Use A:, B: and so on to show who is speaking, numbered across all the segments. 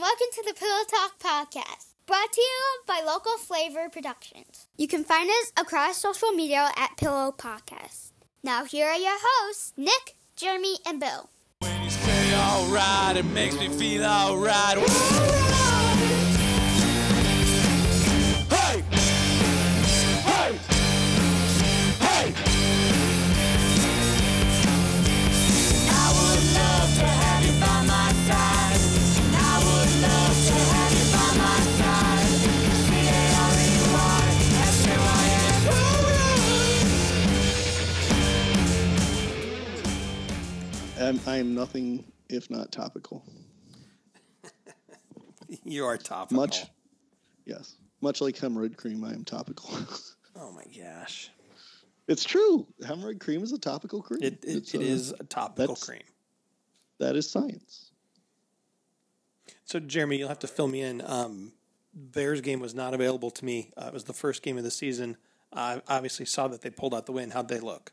A: welcome to the Pillow Talk Podcast, brought to you by Local Flavor Productions. You can find us across social media at Pillow Podcast. Now, here are your hosts, Nick, Jeremy, and Bill.
B: When you say alright, it makes me feel alright.
C: I'm, I am nothing if not topical.
D: You are topical.
C: Much, yes, much like hemorrhoid cream, I am topical.
D: Oh my gosh.
C: it's true. Hemorrhoid cream is a topical cream.
D: It, it,
C: It's,
D: it
C: uh,
D: is a topical cream.
C: That is science.
D: So, Jeremy, you'll have to fill me in. Um, Bears game was not available to me. Uh, it was the first game of the season. I obviously saw that they pulled out the win. How'd they look?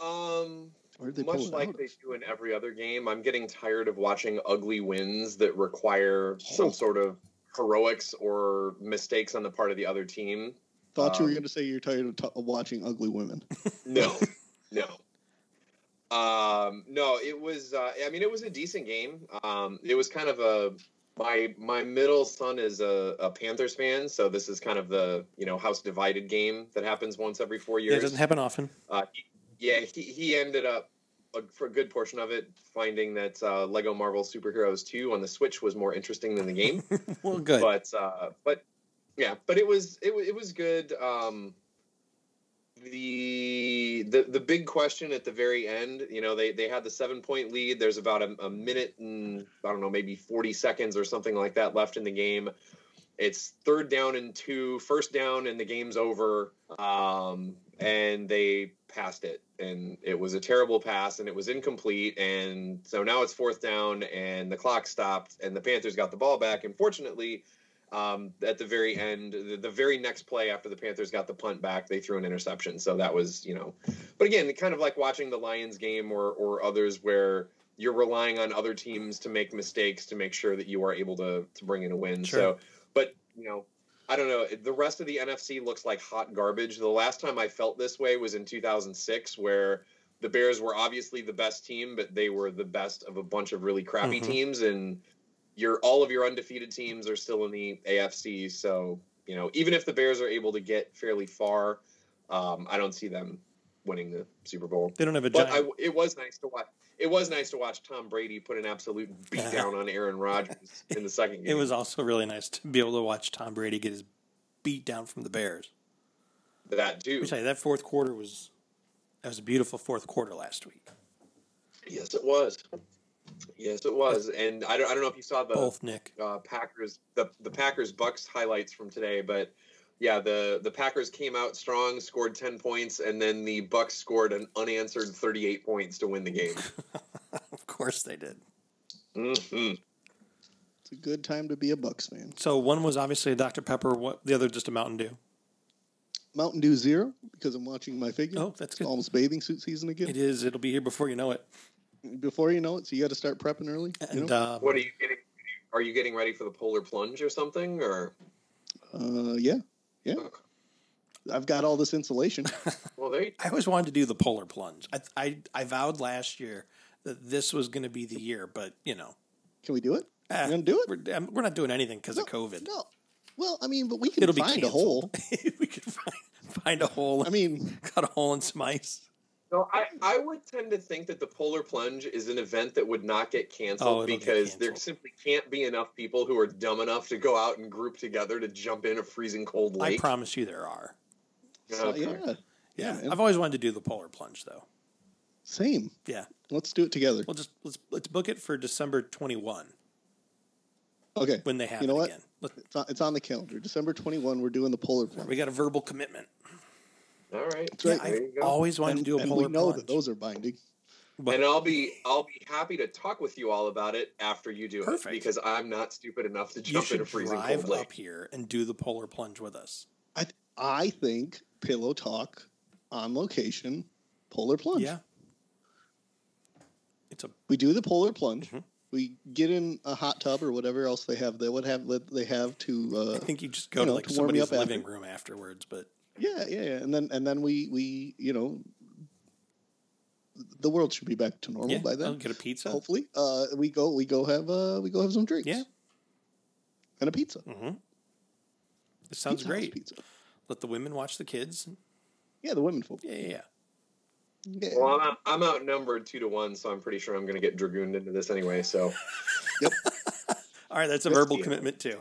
E: Um,
C: Where did they
E: much
C: pull it
E: like
C: out
E: they do in every other game, I'm getting tired of watching ugly wins that require some
C: Oh.
E: sort of heroics or mistakes on the part of the other team.
C: Thought you were
E: um,
C: going to say you're tired of, t- of watching ugly women.
E: No, no. Um, no, it was. Uh, I mean, it was a decent game. Um, it was kind of a. My my middle son is a, a Panthers fan, so this is kind of the you know house divided game that happens once every four
D: Yeah,
E: years.
D: it doesn't happen often.
E: Uh, he, yeah, he, he ended up for a good portion of it finding that uh, Lego Marvel Superheroes 2 on the Switch was more interesting than the game.
D: well, good.
E: but uh, but yeah, but it was it, it was good. Um, the the the big question at the very end, you know, they they had the seven point lead. There's about a, a minute and I don't know, maybe 40 seconds or something like that left in the game. It's third down and two, first down, and the game's over. Um, and they passed it, and it was a terrible pass, and it was incomplete. And so now it's fourth down, and the clock stopped, and the Panthers got the ball back. And fortunately, um, at the very end, the, the very next play after the Panthers got the punt back, they threw an interception. So that was, you know, but again, kind of like watching the Lions game or or others where you're relying on other teams to make mistakes to make sure that you are able to to bring in a win.
D: Sure.
E: So, you know, I don't know. The rest of the NFC looks like hot garbage. The last time I felt this way was in 2006, where the Bears were obviously the best team, but they were the best of a bunch of really crappy
D: Mhm.
E: teams, and your all of your undefeated teams are still in the AFC. So you know, even if the Bears are able to get fairly far, um, I don't see them winning the Super Bowl.
D: they don't have a
E: But
D: giant.
E: I, it was nice to watch. It was nice to watch Tom Brady put an absolute beat down on Aaron Rodgers in the second game.
D: it was also really nice to be able to watch Tom Brady get his beat down from the Bears.
E: that too.
D: Let me tell you, that fourth quarter was that was a beautiful fourth quarter last week.
E: Yes, it was. Yes, it was. And I don't, I don't know if you saw the
D: Both Nick.
E: uh, Packers the the Packers Bucs highlights from today, but yeah, the the Packers came out strong, scored ten points, and then the Bucs scored an unanswered thirty eight points to win the game.
D: Of course they did.
E: hmm
C: It's a good time to be a Bucs fan.
D: So one was obviously a Dr Pepper. What the other just a Mountain Dew.
C: Mountain Dew Zero because I'm watching my figure.
D: Oh, that's
C: It's
D: good.
C: almost bathing suit season again.
D: It is. It'll be here before you know it.
C: Before you know it, so you got to start prepping early. You
D: And
C: know?
D: um,
E: What are you getting? Are you getting ready for the polar plunge or something? Or
C: uh, yeah, yeah. I've got all this insulation.
E: well, there
D: I always wanted to do the polar plunge. I I, I vowed last year that this was going to be the year, but you know,
C: Can we do it?
D: eh,
C: You gonna do it?
D: We're, um, we're not doing anything because of COVID.
C: No. Well, I mean, but we can
D: It'll be
C: find a hole.
D: we could find find a hole.
C: I mean,
D: cut a hole in some ice.
E: No, I, I would tend to think that the Polar Plunge is an event that would not get
D: Oh,
E: canceled
D: it'll get
E: because there simply can't be enough people who are dumb enough to go out and group together to jump in a freezing cold lake.
D: I promise you there are.
C: so,
E: Okay.
C: yeah,
D: Yeah. I've always wanted to do the polar plunge though.
C: same.
D: Yeah,
C: Let's do it together.
D: we'll just let's let's book it for December twenty one
C: Okay.
D: when they have
C: You know
D: it
C: what?
D: again.
C: It's on, it's on the calendar. December 21, we're doing the polar plunge.
D: we got a verbal commitment.
E: All right.
C: That's right.
D: Yeah,
E: There
D: I've
E: you go.
D: always wanted
C: and,
D: to do a
C: and
D: polar
C: we know
D: plunge.
C: that those are binding.
D: but
E: and I'll be I'll be happy to talk with you all about it after you do
D: Perfect.
E: it because I'm not stupid enough to
D: you
E: jump in a freezing
D: drive
E: cold lake.
D: up here and do the polar plunge with us.
C: I th- I think Pillow Talk on location, polar plunge.
D: Yeah, it's a
C: We do the polar plunge.
D: Mhm.
C: We get in a hot tub or whatever else they have. They would have they have to. Uh,
D: I think you just go
C: You
D: to like
C: to warm me
D: somebody's
C: up
D: living
C: after.
D: room afterwards, but
C: yeah, yeah, yeah, and then and then we we you know, the world should be back to normal
D: yeah,
C: by
D: I'll
C: then.
D: get a pizza.
C: Hopefully, uh, we go we go have uh we go have some drinks.
D: Yeah.
C: and a pizza.
D: Mm-hmm. It sounds
C: Pizza
D: great.
C: Pizza.
D: Let the women watch the kids.
C: Yeah, the women folk.
D: Yeah, yeah, yeah.
C: Yeah.
E: Well, I'm, out, I'm outnumbered two to one, so I'm pretty sure I'm going to get dragooned into this anyway. So yep.
D: All right, that's a
C: Yes,
D: verbal
E: yeah.
D: commitment too.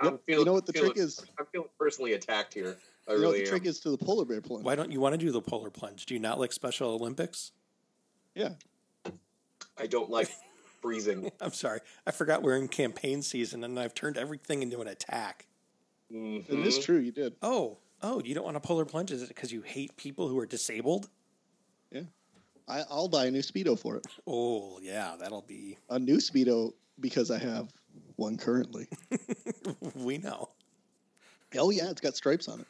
E: I'm
C: Yep.
E: feeling.
C: You know what the
E: feeling-
C: trick is?
E: I'm feeling personally attacked here. I
C: You know what
E: really
C: the trick is to the polar bear plunge?
D: Why don't you want to do the polar plunge? Do you not like Special Olympics?
C: Yeah,
E: I don't like freezing.
D: I'm sorry, I forgot we're in campaign season and I've turned everything into an attack.
E: Mhm.
C: it is true. You did.
D: Oh, oh, you don't want a polar plunge? Is it because you hate people who are disabled?
C: I, I'll buy a new speedo for it.
D: Oh, yeah, that'll be.
C: A new speedo because I have one currently.
D: We know.
C: Oh yeah, it's got stripes on it.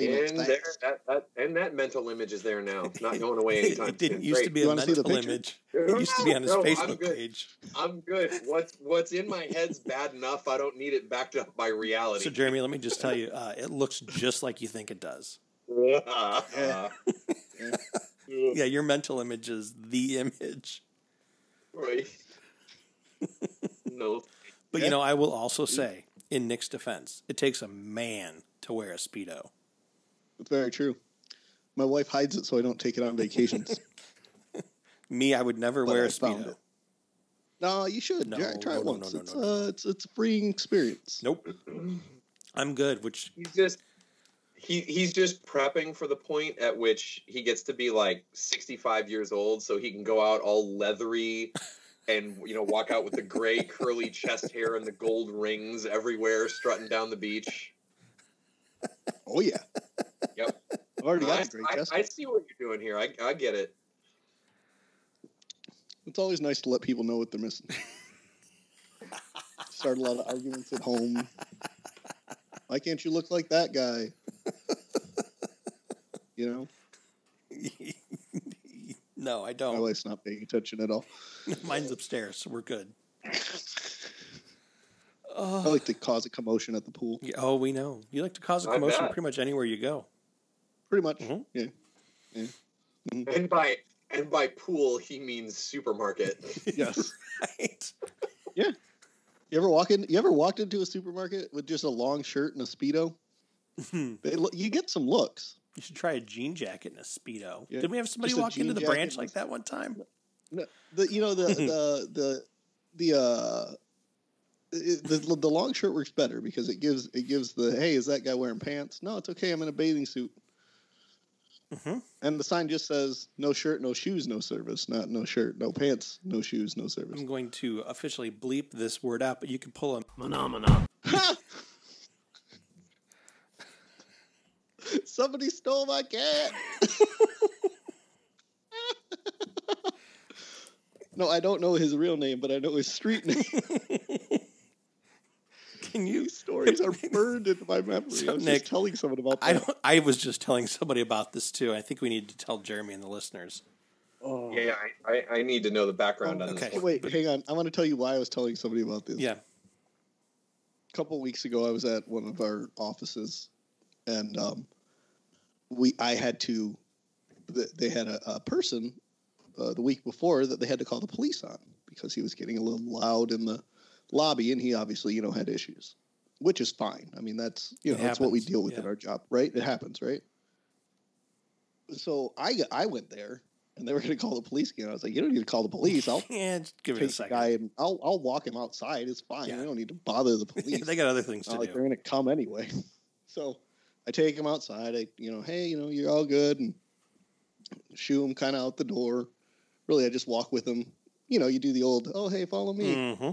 C: That's how you know
E: And there, that, that, and that mental image is there now. It's not going away anytime
D: It didn't
E: soon.
D: used to be
C: You
D: a
C: wanna the
D: mental image. It used to be on his
E: No, I'm
D: Facebook
E: good.
D: page.
E: I'm good. What's what's in my head's bad enough. I don't need it backed up by reality.
D: So, Jeremy, let me just tell you, uh, it looks just like you think it does.
E: Yeah.
D: Yeah, your mental image is the image.
E: Right. no.
D: But
C: Yeah.
D: you know, I will also say, in Nick's defense, it takes a man to wear a speedo.
C: It's very true. My wife hides it so I don't take it on vacations.
D: Me, I would never
C: But
D: wear
C: I
D: a
C: found
D: speedo.
C: it. no, you should
D: No,
C: try, try
D: no,
C: it
D: no,
C: once.
D: no, no,
C: it's
D: no, no.
C: uh, it's it's a freeing experience.
D: Nope, I'm good. Which
E: He's just he he's just prepping for the point at which he gets to be like 65 years old so he can go out all leathery and you know walk out with the gray curly chest hair and the gold rings everywhere strutting down the beach.
C: Oh yeah,
E: Yep.
C: I've already got
E: I,
C: a great
E: I-
C: chest.
E: I see what you're doing here. I, I get it.
C: It's always nice to let people know what they're missing. Start a lot of arguments at home. Why can't you look like that guy? You know,
D: no, I don't.
C: My wife's not paying attention at all.
D: Mine's upstairs, so we're good.
C: I like to cause a commotion at the pool.
D: Yeah, oh, we know. You like to cause a commotion pretty much anywhere you go.
C: Pretty much.
D: Mhm.
C: Yeah.
E: And by and by pool he means supermarket.
C: Yes.
D: Right? Yeah.
C: You ever walk in? You ever walked into a supermarket with just a long shirt and a speedo? They, look- you get some looks.
D: You should try a jean jacket and a speedo.
C: Yeah,
D: Did we have somebody
C: just
D: walk into the branch like that one time?
C: No, the you know the the the the uh it- the the long shirt works better because it gives it gives the hey is that guy wearing pants? No, it's okay. I'm in a bathing suit.
D: Mhm.
C: And the sign just says no shirt, no shoes, no service. Not no shirt, no pants, no shoes, no service.
D: I'm going to officially bleep this word out, but you can pull a
C: Somebody stole my cat. no, I don't know his real name, but I know his street name.
D: Can you?
C: These stories are burned into my memory.
D: So,
C: I was
D: Nick,
C: just telling someone about that.
D: I don't. I was just telling somebody about this too. I think we need to tell Jeremy and the listeners.
C: Oh.
E: Yeah, I, I, I need to know the background on
D: Okay.
E: this
C: Hey,
E: one.
C: wait, hang on. I want to tell you why I was telling somebody about this.
D: Yeah.
C: A couple weeks ago, I was at one of our offices, and um, we I had to. They had a, a person uh, the week before that they had to call the police on because he was getting a little loud in the lobby, and he obviously you know had issues, which is fine. I mean that's you know that's what we deal with
D: yeah.
C: in our job, right? It happens, right? So I I went there. And they were going to call the police again. I was like, "You don't need to call the police. I'll
D: Yeah, just give it a second.
C: guy and I'll I'll walk him outside. It's fine.
D: Yeah.
C: We don't need to bother the police.
D: they got other things
C: Not
D: to
C: like
D: do.
C: they're gonna come anyway. So I take him outside. I you know, hey, you know, you're all good, and shoo him kind of out the door. Really, I just walk with him. You know, you do the old, oh hey, follow me,
D: hmm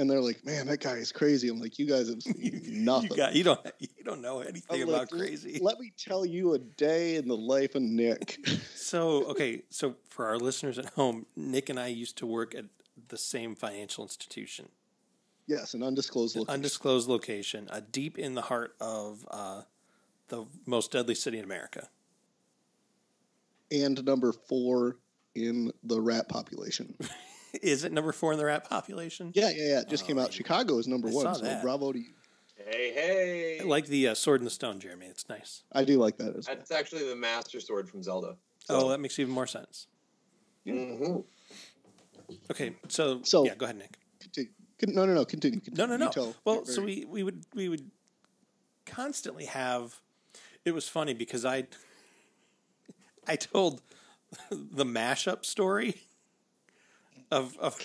C: and they're like, man, that guy is crazy. I'm like, you guys have seen nothing.
D: You got. You don't. You don't know
C: I'm
D: anything
C: like,
D: about crazy.
C: Let me tell you a day in the life of Nick.
D: So okay, so for our listeners at home, Nick and I used to work at the same financial institution,
C: yes, an undisclosed location.
D: undisclosed location, uh, deep in the heart of uh, the most deadly city in America.
C: and number four in the rat population.
D: Is it number four in the rat population?
C: Yeah, yeah, yeah. It just came
D: Oh,
C: out. Chicago is number
D: I
C: one.
D: saw
C: So
D: that.
C: bravo to you.
E: Hey, hey.
D: I like the uh, sword in the stone, Jeremy. It's nice.
C: I do like that as well.
E: That's actually the Master Sword from Zelda.
D: Oh, that makes even more sense.
E: Mhm.
D: Okay, so,
C: So-
D: yeah, go ahead, Nick.
C: Continue. No, no, no. Continue.
D: No,
C: continue.
D: no,
C: You
D: no.
C: tell-
D: Well,
C: you're
D: so we we would we would constantly have. It was funny because I I told the mashup story of of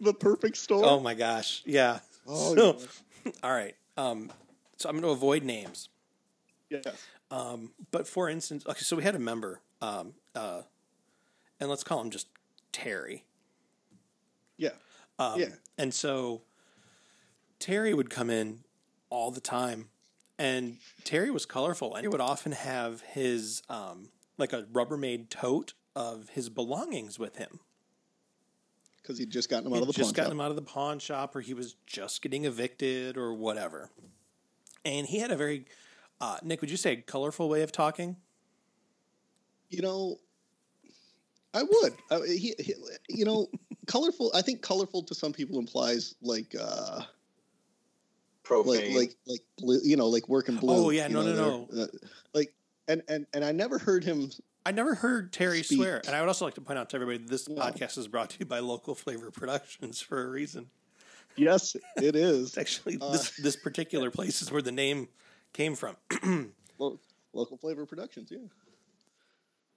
C: the perfect storm.
D: oh my gosh yeah
C: Oh,
D: so all right um so I'm going to avoid names
C: yes.
D: um but for instance okay so we had a member um uh and let's call him just Terry
C: Yeah.
D: Um,
C: Yeah.
D: And so Terry would come in all the time, and Terry was colorful, and he would often have his um, like a Rubbermaid tote of his belongings with him.
C: Because he'd just gotten them out of the
D: just
C: pawn
D: gotten
C: shop.
D: him out of the pawn shop, or he was just getting evicted, or whatever. And he had a very uh, Nick, would you say colorful way of talking?
C: You know, I would. I, he, he, you know, colorful. I think colorful to some people implies like, uh, like,
E: Profane.
C: like, like blue. You know, like working blue.
D: Oh, yeah,
C: you
D: no,
C: know,
D: no,
C: they're, uh, like, and and and I never heard him.
D: I never heard Terry
C: Speak.
D: swear, and I would also like to point out to everybody that this
C: No.
D: podcast is brought to you by Local Flavor Productions for a reason.
C: Yes, it is.
D: Actually
C: Uh,
D: this this particular place is where the name came from.
C: Lo- local flavor productions. Yeah.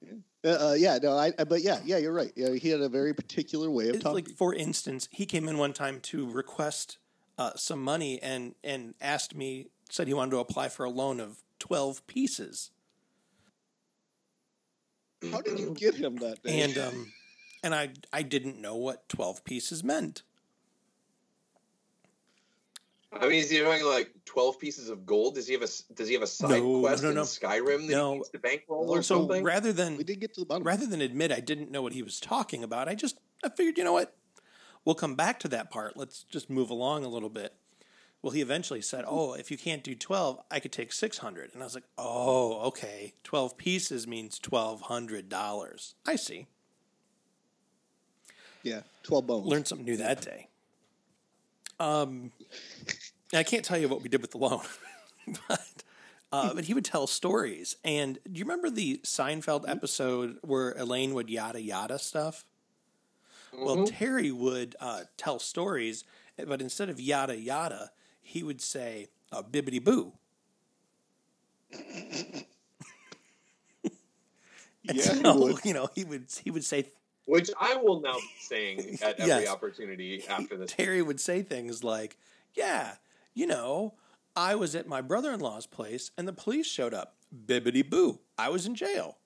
C: Yeah. Uh, uh, yeah. No. I, I. But yeah. Yeah. You're right. Yeah. He had a very particular way of
D: It's
C: talking.
D: like for instance, he came in one time to request uh, some money and and asked me said he wanted to apply for a loan of twelve pieces,
C: How did you get him that day?
D: and um, and I I didn't know what twelve pieces meant.
E: I mean, is he doing like twelve pieces of gold? Does he have a s- Does he have a side
D: No,
E: quest
D: no,
E: in
D: no.
E: Skyrim that
D: No.
E: he needs to bankroll or
D: So
E: something?
D: rather than
C: we did get to the bottom.
D: rather than admit I didn't know what he was talking about, I just I figured, you know what? We'll come back to that part. Let's just move along a little bit. Well, he eventually said, "Oh, if you can't do 12, I could take 600." And I was like, "Oh, okay. 12 pieces means $1200." I see.
C: Yeah. Twelve bones.
D: Learned something new that day. Um I can't tell you what we did with the loan. but uh, but he would tell stories. And do you remember the Seinfeld episode where Elaine would yada yada stuff? Well, Terry would uh, tell stories, but instead of yada yada, he would say uh, bibbity boo.
C: Yeah,
D: so, you know, he would he would say
E: Which I will now be saying at every
D: Yes.
E: opportunity after this.
D: Terry would say things like, "Yeah, you know, I was at my brother-in-law's place and the police showed up. Bibbity boo. I was in jail."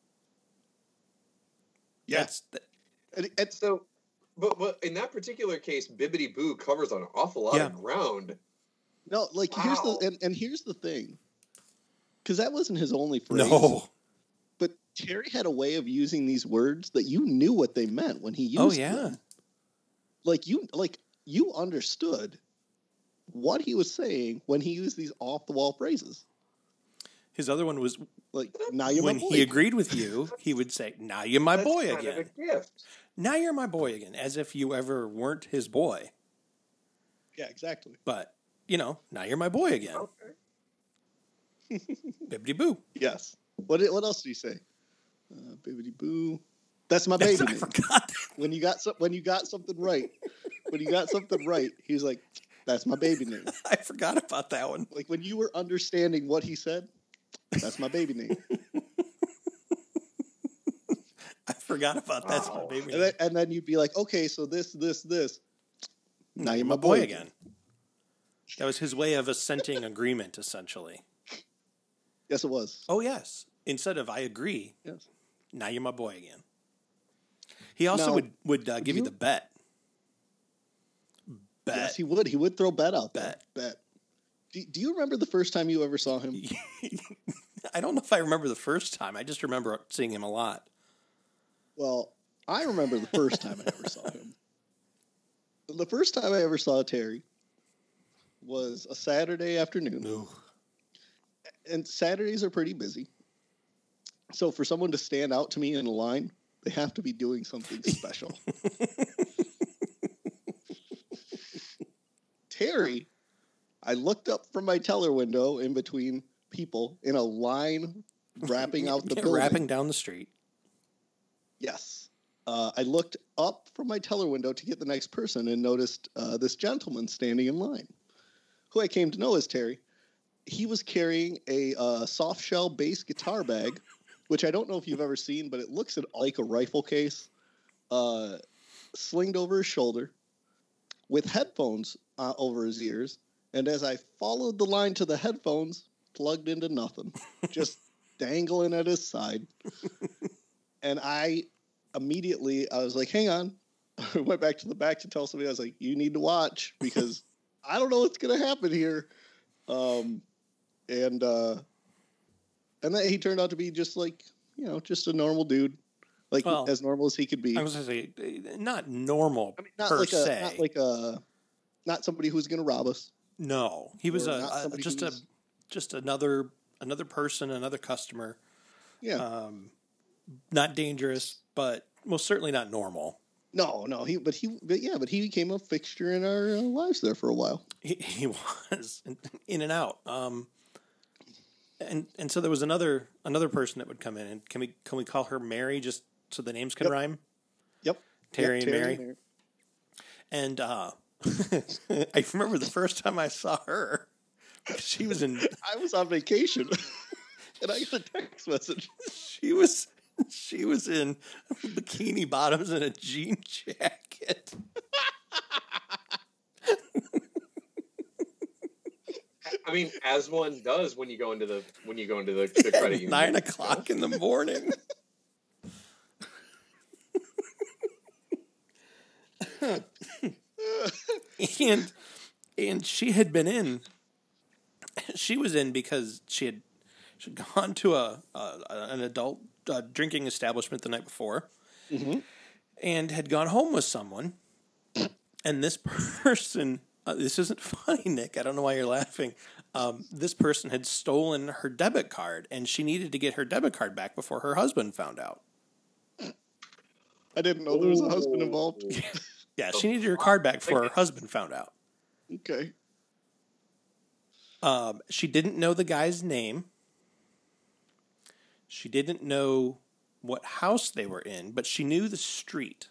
C: Yeah.
D: Th-
C: And, and
E: So, but but in that particular case, Bibbity Boo covers an awful lot
D: Yeah.
E: of ground.
C: No, like here's the and, and here's the thing, because that wasn't his only phrase.
D: no.
C: But Terry had a way of using these words that you knew what they meant when he oh, used them.
D: Oh yeah.
C: them. Like you like you understood what he was saying when he used these off the wall phrases.
D: His other one was
C: Like now you're
D: when
C: my boy.
D: he agreed with you, he would say, "Now you're my
E: That's
D: boy
E: kind
D: again.
E: Of a gift.
D: Now you're my boy again," as if you ever weren't his boy.
C: Yeah, exactly.
D: But you know, now you're my boy again.
E: Okay.
D: Bibbity boo.
C: Yes. What what else did he say? Uh, bibbity boo. That's my
D: That's-
C: baby
D: I
C: name.
D: forgot.
C: When you got some, when you got something right, when you got something right, he was like, "That's my baby name."
D: I forgot about that one.
C: Like when you were understanding what he said, that's my baby name.
D: I forgot about that's my baby.
C: And then, and then you'd be like, "Okay, so this, this, this."
D: Now you're my boy again. That was his way of assenting agreement, essentially.
C: Yes, it was.
D: Oh yes. Instead of I agree,
C: Yes.
D: now you're my boy again. He also
C: Now,
D: would would uh, give you,
C: you-
D: the bet. Bet.
C: Yes, he would. He would throw bet out there.
D: Bet.
C: Bet. Do, do you remember the first time you ever saw him?
D: I don't know if I remember the first time. I just remember seeing him a lot.
C: Well, I remember the first time I ever saw him. The first time I ever saw Terry was a Saturday afternoon.
D: Ooh.
C: and Saturdays are pretty busy. So for someone to stand out to me in a line They have to be doing something special. Terry, I looked up from my teller window in between people in a line wrapping out the
D: Yeah,
C: building.
D: wrapping down the street.
C: Yes. Uh, I looked up from my teller window to get the next person and noticed uh, this gentleman standing in line, who I came to know as Terry. He was carrying a uh, soft shell bass guitar bag, which I don't know if you've ever seen, but it looks like a rifle case, uh, slinged over his shoulder, with headphones uh, over his ears. And as I followed the line to the headphones, plugged into nothing, just dangling at his side. and I immediately I was like, hang on. I went back to the back to tell somebody I was like, you need to watch because I don't know what's gonna happen here. Um and uh and then he turned out to be just like, you know, just a normal dude. Like
D: Well,
C: as normal as he could be.
D: I was going to say, not normal
C: I mean not
D: per
C: like a
D: se.
C: not like a not somebody who's gonna rob us.
D: no, he was a, a just a just another another person, another customer.
C: Yeah.
D: Um, not dangerous, but most certainly not normal.
C: No, no, he but he but yeah, but he became a fixture in our uh, lives there for a while.
D: He, he was in and out. Um, and and so there was another another person that would come in, and can we can we call her Mary just so the names can
C: Yep.
D: rime?
C: Yep.
D: Terry
C: Yep,
D: and Mary. And uh, I remember the first time I saw her, she was in
C: I was on vacation and I got a text message.
D: she was she was in bikini bottoms and a jean jacket.
E: I mean, as one does when you go into the when you go into the, the credit union.
D: Nine o'clock in the morning. and and she had been in. She was in because she had she'd gone to a, a an adult uh, drinking establishment the night before, and had gone home with someone. And this person, uh, this isn't funny, Nick. I don't know why you're laughing. Um, this person had stolen her debit card, and she needed to get her debit card back before her husband found out.
C: I didn't know there was a husband involved.
D: Yeah, she needed her card back before her husband found out.
C: Okay.
D: Um, she didn't know the guy's name. She didn't know what house they were in, but she knew the street.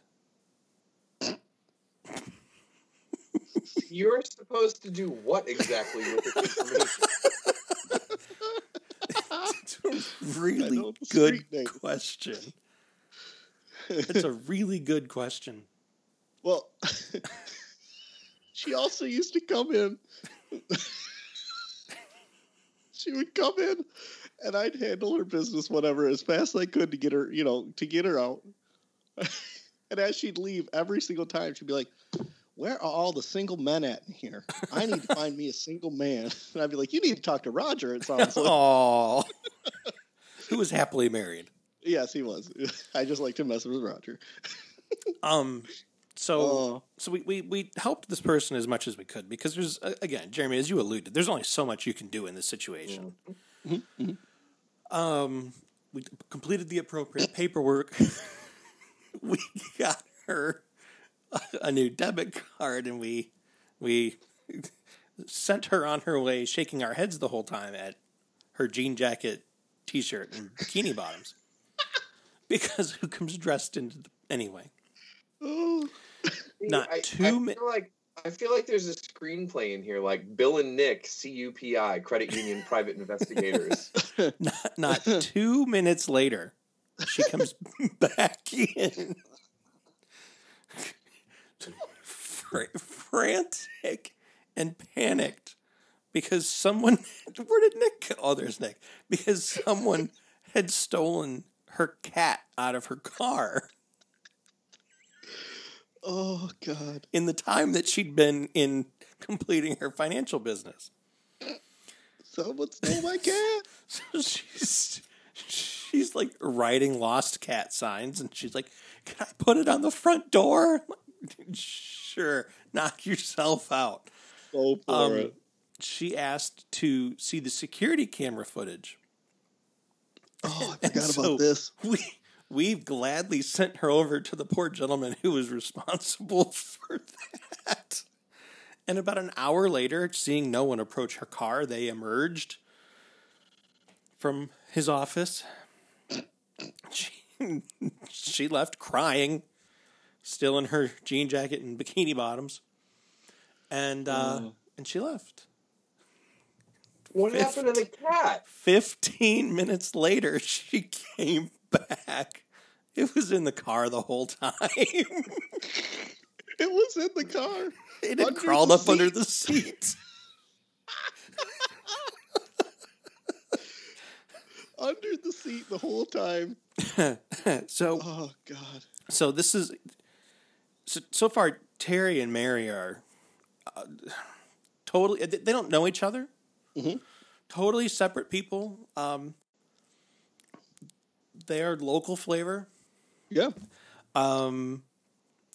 E: You're supposed to do what exactly with this information?
D: It's a really good
C: name.
D: question. It's a really good question.
C: Well, she also used to come in. she would come in, and I'd handle her business, whatever, as fast as I could to get her, you know, to get her out. and as she'd leave, every single time, she'd be like, "Where are all the single men at in here? I need to find me a single man." And I'd be like, "You need to talk to Roger." It sounds like.
D: Oh, who was happily married.
C: Yes, he was. I just like to mess with Roger.
D: Um, so
C: Oh.
D: so we, we we helped this person as much as we could because there's again, Jeremy, as you alluded, there's only so much you can do in this situation. Mm-hmm. Mm-hmm. Mm-hmm. Um, we completed the appropriate paperwork. we got her a new debit card, and we we sent her on her way, shaking our heads the whole time at her jean jacket, t-shirt, and bikini bottoms. because who comes dressed into the, anyway?
C: Oh.
D: Not
E: I,
D: two
E: I
D: mi-
E: feel like I feel like there's a screenplay in here, like Bill and Nick, CUPI, Credit Union Private Investigators.
D: Not, not two minutes later, she comes back in, Fr- frantic and panicked because someone. Where did Nick go? Oh, there's Nick. Because someone had stolen her cat out of her car
C: Oh God.
D: in the time that she'd been in completing her financial business.
C: Someone stole my cat.
D: So she's she's like writing lost cat signs, and she's like, "Can I put it on the front door?" Like, sure, knock yourself out.
C: Go for
D: Um,
C: it.
D: She asked to see the security camera footage.
C: Oh, I forgot
D: so-
C: about this.
D: We we've gladly sent her over to the poor gentleman who was responsible for that. And about an hour later, seeing no one approach her car, they emerged from his office. She, she left crying, still in her jean jacket and bikini bottoms. And uh, and she left.
E: What happened to the cat?
D: 15 minutes later, she came back. It was in the car the whole time.
C: It was in the car.
D: It had crawled up under the seat.
C: Under the seat the whole time.
D: so,
C: Oh God.
D: so this is so, so far. Terry and Mary are uh, totally. They they don't know each other.
C: Mhm.
D: Totally separate people. Um, they are local flavor.
C: Yeah.
D: Um,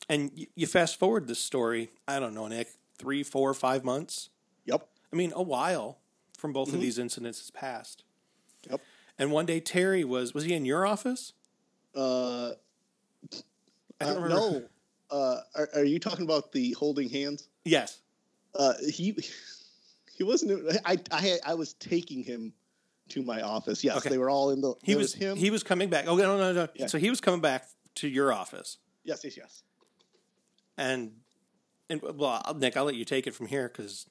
D: and you, you fast forward this story. I don't know, Nick. Three, four, five months.
C: Yep.
D: I mean, a while from both of these incidents has passed.
C: Yep.
D: And one day Terry was was he in your office?
C: Uh,
D: I don't
C: uh,
D: remember.
C: no. Uh, are, are you talking about the holding hands?
D: Yes.
C: Uh, he he wasn't. I I had, I was taking him to my office. Yes,
D: Okay.
C: they were all in the.
D: He
C: there
D: was,
C: him.
D: he was coming back. Oh no no no.
C: Yeah.
D: So he was coming back to your office,
C: yes yes yes.
D: and and well, Nick, I'll let you take it from here because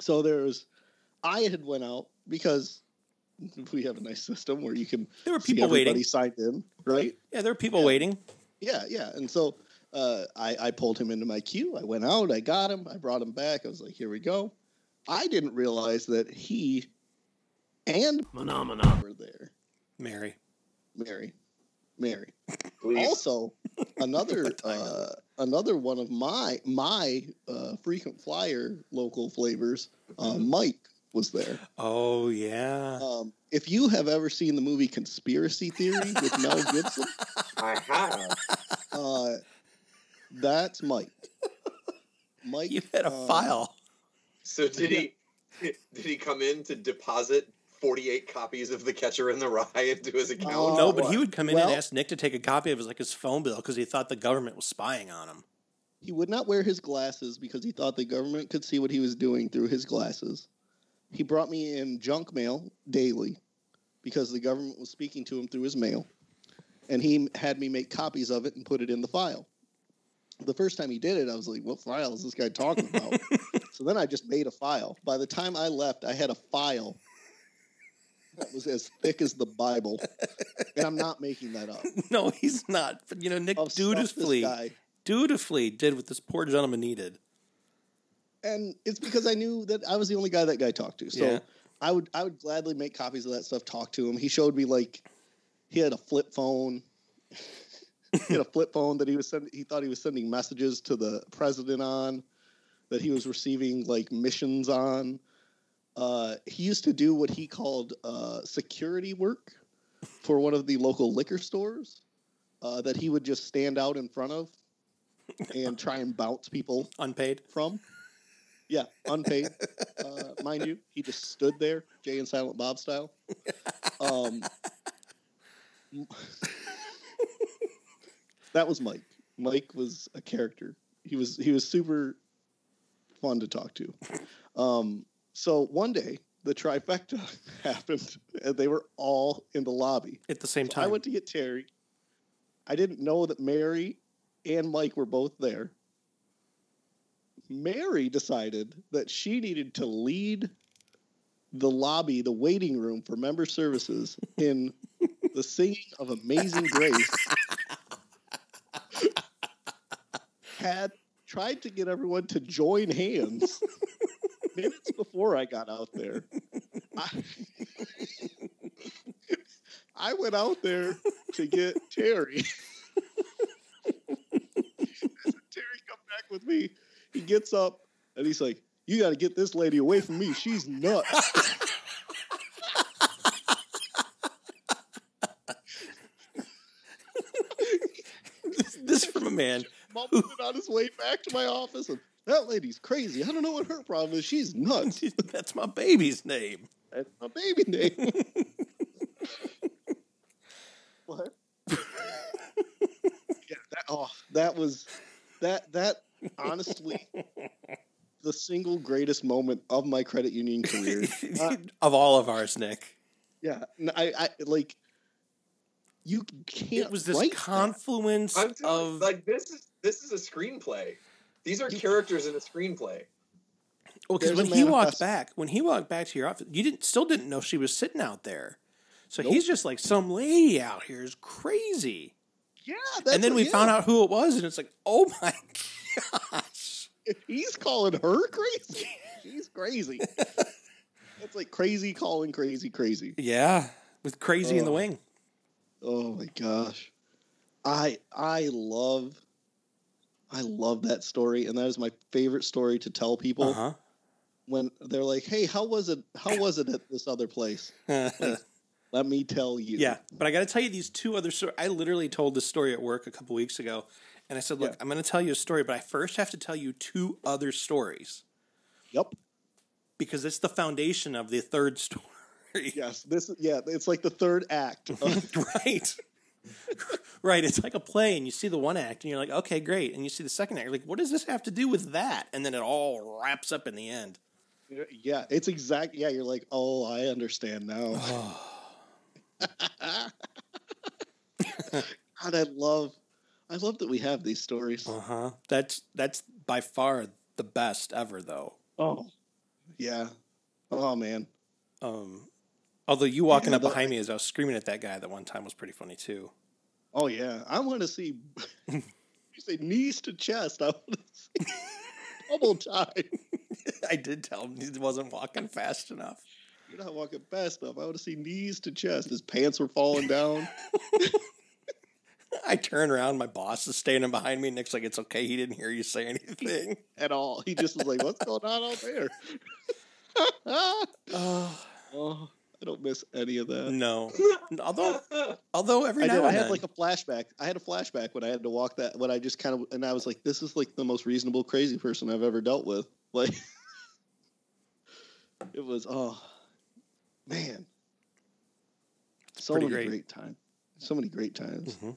C: So there was. I had went out because we have a nice system where you can
D: there were people
C: everybody
D: waiting.
C: signed in, right?
D: Yeah, there were people
C: Yeah.
D: waiting.
C: Yeah, yeah. And so uh, I, I pulled him into my queue. I went out. I got him. I brought him back. I was like, here we go. I didn't realize that he and
B: Phenomena.
C: were there.
D: Mary.
C: Mary, Mary.
E: Please.
C: Also, another
D: What time is
C: uh, another one of my my uh, frequent flyer local flavors, uh, Mike was there.
D: Oh yeah.
C: Um, if you have ever seen the movie Conspiracy Theory with Mel Gibson,
E: I have.
C: uh, that's Mike. Mike,
D: you had a
C: uh,
D: file.
E: So did he? Did he come in to deposit forty-eight copies of The Catcher in the Rye into his oh, account?
C: Oh,
D: no, but he would come in
C: Well-
D: and ask Nick to take a copy of his like his phone bill because he thought the government was spying on him.
C: He would not wear his glasses because he thought the government could see what he was doing through his glasses. He brought me in junk mail daily because the government was speaking to him through his mail. And he had me make copies of it and put it in the file. The first time he did it, I was like, what file is this guy talking about? so then I just made a file. By the time I left, I had a file that was as thick as the Bible. And I'm not making that up.
D: no, he's not. But you know, Nick
C: Of
D: dutifully dutifully did what this poor gentleman needed.
C: and it's because I knew that I was the only guy that guy talked to. So
D: Yeah.
C: I would I would gladly make copies of that stuff, talk to him. He showed me like he had a flip phone. he had a flip phone that he was sending. He thought he was sending messages to the president on, that he was receiving like missions on. Uh, he used to do what he called uh, security work for one of the local liquor stores. Uh, that he would just stand out in front of and try and bounce people
D: Unpaid.
C: from. Yeah, unpaid, uh, mind you. He just stood there, Jay and Silent Bob style. Um, that was Mike. Mike was a character. He was he was super fun to talk to. Um, so one day the trifecta happened, and they were all in the lobby.
D: At the same
C: So
D: time.
C: I went to get Terry. I didn't know that Mary and Mike were both there. Mary decided that she needed to lead the lobby, the waiting room for member services in the singing of Amazing Grace. Had tried to get everyone to join hands minutes before I got out there. I, I went out there to get Terry. Terry, come back with me. He gets up and he's like, You got to get this lady away from me. She's nuts.
D: this, this from a man.
C: Mumbling it on his way back to my office. And that lady's crazy. I don't know what her problem is. She's nuts.
D: That's my baby's name.
C: That's my baby name. What? yeah, that, oh, that was that that honestly the single greatest moment of my credit union career. Uh,
D: of all of ours, Nick.
C: yeah, I, I like you can't.
D: It was this
C: write that.
D: confluence
E: I'm telling you,
D: of
E: like this is this is a screenplay. These are characters in a screenplay.
D: Well, because when he walked back, when he walked back to your office, you didn't still didn't know she was sitting out there. So
C: Nope.
D: he's just like, some lady out here is crazy.
C: Yeah,
D: and then we found out who it was, and it's like, oh my gosh.
C: if he's calling her crazy, she's crazy. That's like crazy calling crazy crazy.
D: Yeah, with crazy in the
C: Oh.
D: wing.
C: Oh my gosh. I I love I love that story and that is my favorite story to tell people
D: Uh huh.
C: when they're like, "Hey, how was it how was it at this other place?" Let me tell you.
D: yeah, but I got to tell you these two other stories. I literally told this story at work a couple weeks ago, and I said, "Look,
C: Yeah.
D: I'm going to tell you a story, but I first have to tell you two other stories
C: Yep.
D: because it's the foundation of the third story."
C: Yes, this is yeah, it's like the third act. of-
D: right. right. It's like a play, and you see the one act, and you're like, okay, great. And you see the second act, you're like, what does this have to do with that? And then it all wraps up in the end.
C: yeah, it's exact yeah, you're like, "Oh, I understand now." God, I love I love that we have these stories.
D: Uh huh. That's that's by far the best ever, though.
C: Oh. Yeah. Oh man.
D: Um, although you walking
C: Yeah,
D: up
C: the-
D: behind me as I was screaming at that guy that one time was pretty funny too.
C: Oh yeah, I want to see. you say knees to chest. I want to see double time.
D: I did tell him he wasn't walking fast enough.
C: You're not walking fast enough. I want to see knees to chest. His pants were falling down.
D: I turn around, my boss is standing behind me. Nick's like, "It's okay, he didn't hear you say anything."
C: at all. He just was like, "What's going on out there?"
D: oh
C: oh, I don't miss any of that.
D: no. Although, although every
C: I
D: now
C: did. I
D: then,
C: had like a flashback. I had a flashback when I had to walk that. When I just kind of and I was like, "This is like the most reasonable crazy person I've ever dealt with." Like, it was. Oh, man, so many
D: great.
C: great, times. So many great times.
D: Mhm.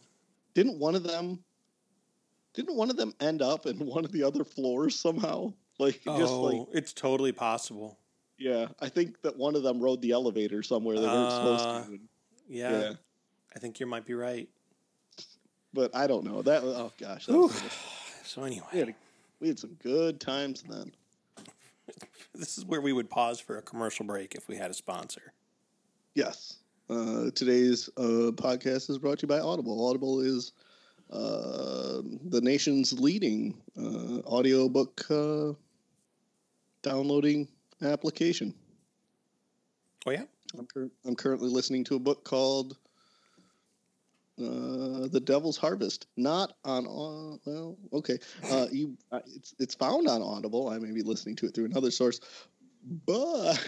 C: Didn't one of them? Didn't one of them end up in one of the other floors somehow? Like just
D: oh,
C: like
D: it's totally possible.
C: Yeah, I think that one of them rode the elevator somewhere they weren't supposed
D: Uh,
C: to.
D: Yeah,
C: Yeah.
D: I think you might be right.
C: But I don't know. That oh gosh, that was,
D: So anyway,
C: we, had a, we had some good times then.
D: this is where we would pause for a commercial break if we had a sponsor.
C: Yes. Uh, today's uh, podcast is brought to you by Audible. Audible is uh, the nation's leading uh, audiobook uh, downloading application.
D: Oh yeah,
C: I'm, cur- I'm currently listening to a book called uh, "The Devil's Harvest." Not on uh, well, okay. Uh, you, uh, it's it's found on Audible. I may be listening to it through another source, but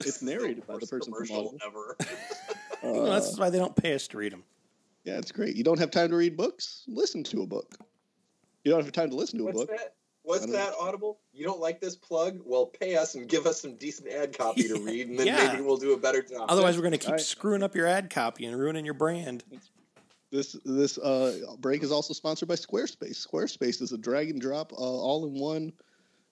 C: it's narrated by the person from
E: commercial
C: Audible.
E: ever.
D: well, that's why they don't pay us to read them.
C: yeah, it's great. You don't have time to read books? Listen to a book. You don't have time to listen to a
E: What's
C: book.
E: that? What's
C: I don't
E: that, Audible? You don't like this plug? Well, pay us and give us some decent ad copy to read, and then
D: Yeah.
E: maybe we'll do a better job.
D: Otherwise, we're going to keep
C: I-
D: screwing up your ad copy and ruining your brand.
C: This this uh, break is also sponsored by Squarespace. Squarespace is a drag and drop, uh, all in one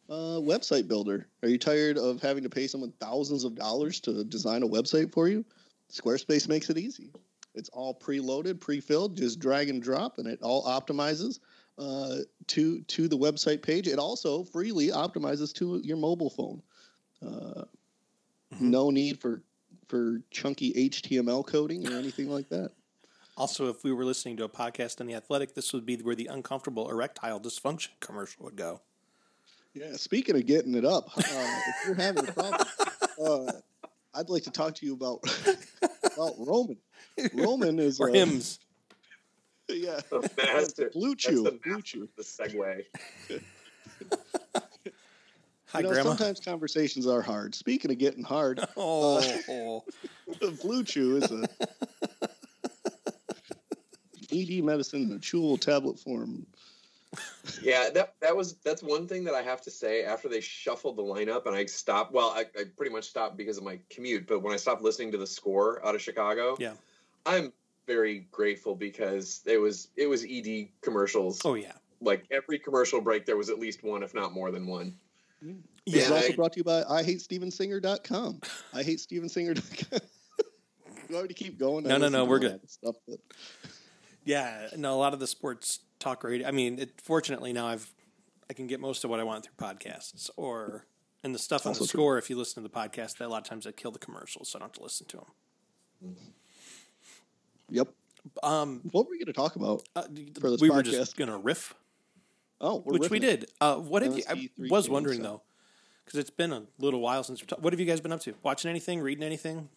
C: uh, website builder. Are you tired of having to pay someone thousands of dollars to design a website for you? Squarespace makes it easy. It's all preloaded, pre-filled. Just drag and drop, and it all optimizes uh, to to the website page. It also freely optimizes to your mobile phone. Uh,
D: Mhm.
C: No need for for chunky HTML coding or anything like that.
D: Also, if we were listening to a podcast on the athletic, this would be where the uncomfortable erectile dysfunction commercial would go.
C: Yeah, speaking of getting it up, uh, if you're having a problem, uh, I'd like to talk to you about about Roman. Roman is uh,
D: Hims.
C: Yeah,
E: The master.
C: Blue
E: That's
C: Chew,
E: the
C: Blue Chew.
E: The segue.
D: Hi,
C: you know,
D: Grandma.
C: sometimes conversations are hard. Speaking of getting hard,
D: Oh,
C: Blue Chew is a ED medicine in a chewable tablet form.
E: Yeah, that that was that's one thing that I have to say. After they shuffled the lineup and I stopped, well, I, I pretty much stopped because of my commute. But when I stopped listening to the score out of Chicago,
D: Yeah.
E: I'm very grateful because it was it was ED commercials.
D: Oh yeah.
E: Like every commercial break, there was at least one, if not more than one.
C: This
D: Yeah.
C: is
E: I-
C: also brought to you by I hate stevensinger.com. I hate stevensinger.com. You want me to keep going? I
D: No, no, no, we're good.
C: Stuff that,
D: Yeah, no, a lot of the sports talk radio. I mean, it, fortunately now I've I can get most of what I want through podcasts or and the stuff on the
C: Also true.
D: score. If you listen to the podcast, a lot of times I kill the commercials, so I don't have to listen to them. Mm-hmm.
C: Yep.
D: Um,
C: What were we going to talk about?
D: uh,
C: For this
D: we were just gonna riff,
C: Oh, we're
D: which we
C: it.
D: did. Uh, what have you? I was wondering
C: so.
D: though, because it's been a little while since talked. What have you guys been up to? Watching anything? Reading anything?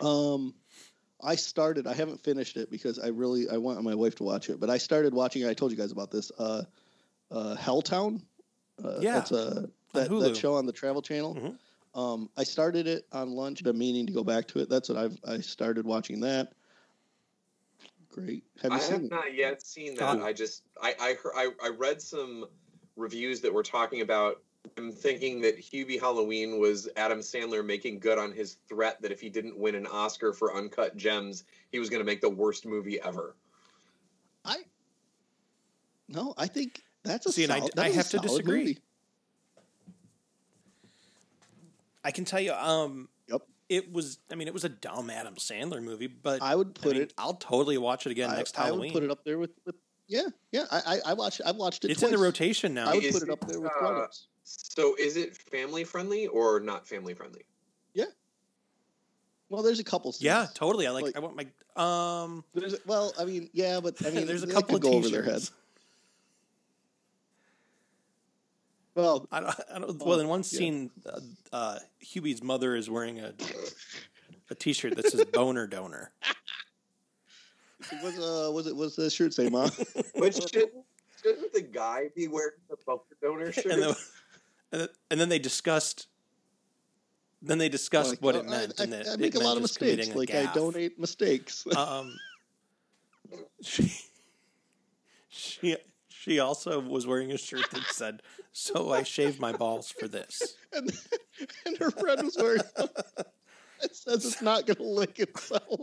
C: Um, I started. I haven't finished it because I really I want my wife to watch it. But I started watching. I told you guys about this. Uh, uh, Helltown. Uh,
D: Yeah,
C: that's a that, that show on the Travel Channel.
D: Mhm.
C: Um, I started it on lunch. Been meaning to go back to it. That's what I've I started watching that. Great. Have you
E: I
C: seen
E: have
C: it?
E: not yet seen that.
D: Oh.
E: I just I I, heard, I I read some reviews that were talking about. I'm thinking that Hubie Halloween was Adam Sandler making good on his threat that if he didn't win an Oscar for Uncut Gems, he was going to make the worst movie ever.
C: I no. I think that's a
D: See, and I-
C: solid,
D: I
C: that is a
D: have to disagree.
C: movie.
D: I can tell you. Um,
C: Yep.
D: it was. I mean, it was a dumb Adam Sandler movie, but
C: I would put
D: I mean,
C: it.
D: I'll totally watch it again
C: I,
D: next
C: I
D: Halloween.
C: would put it up there with, with yeah, yeah. I I, I watched. I've watched it.
D: it's in the rotation now.
C: I would
E: Is
C: put it
E: it,
C: up there with
E: uh,
C: Grown-ups.
E: So is it family friendly or not family friendly? Yeah.
C: Well, there's a couple. Scenes.
D: yeah, totally. I like,
C: Like-
D: I want my. Um,
C: There's well, I mean, yeah, but I mean,
D: there's a couple of
C: go over their
D: t-shirts.
C: Well,
D: I don't. I don't
C: Oh,
D: well, in one
C: yeah.
D: scene, uh, uh, Hubie's mother is wearing a a T-shirt that says "boner donor."
C: was uh, was it was the shirt say, "Mom"?
E: But shouldn't, shouldn't the guy be wearing the boner donor shirt?
D: and then, and then, and then they discussed. Then they discussed
C: Like,
D: what
C: oh,
D: it meant,
C: I,
D: and
C: I,
D: that
C: I
D: it
C: make a lot of mistakes.
D: committing a
C: Like I donate mistakes.
D: Um, she she she also was wearing a shirt that said, "So I shaved my balls for this."
C: and, and her friend was wearing. it says it's not going to lick itself.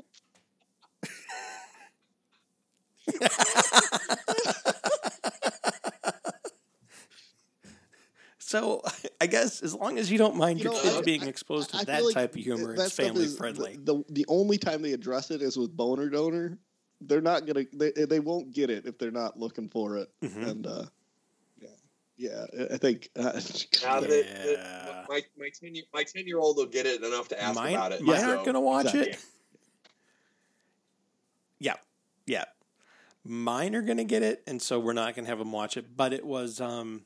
D: So I guess as long as you don't mind
C: You
D: your
C: know,
D: kids
C: I-
D: being
C: I-
D: exposed to
C: I
D: that
C: like
D: type of humor, it's family friendly.
C: The, the the only time they address it is with boner donor. They're not gonna. They they won't get it if they're not looking for it.
D: Mhm.
C: And uh, yeah. I- I think. Uh,
E: Now that,
D: Yeah.
E: that my my ten year my ten year old will get it enough to ask
D: mine,
E: about it.
D: mine
E: so-
D: aren't going to watch
C: exactly.
D: it. Yeah, yeah. Mine are going to get it, and so we're not going to have them watch it. But it was, um,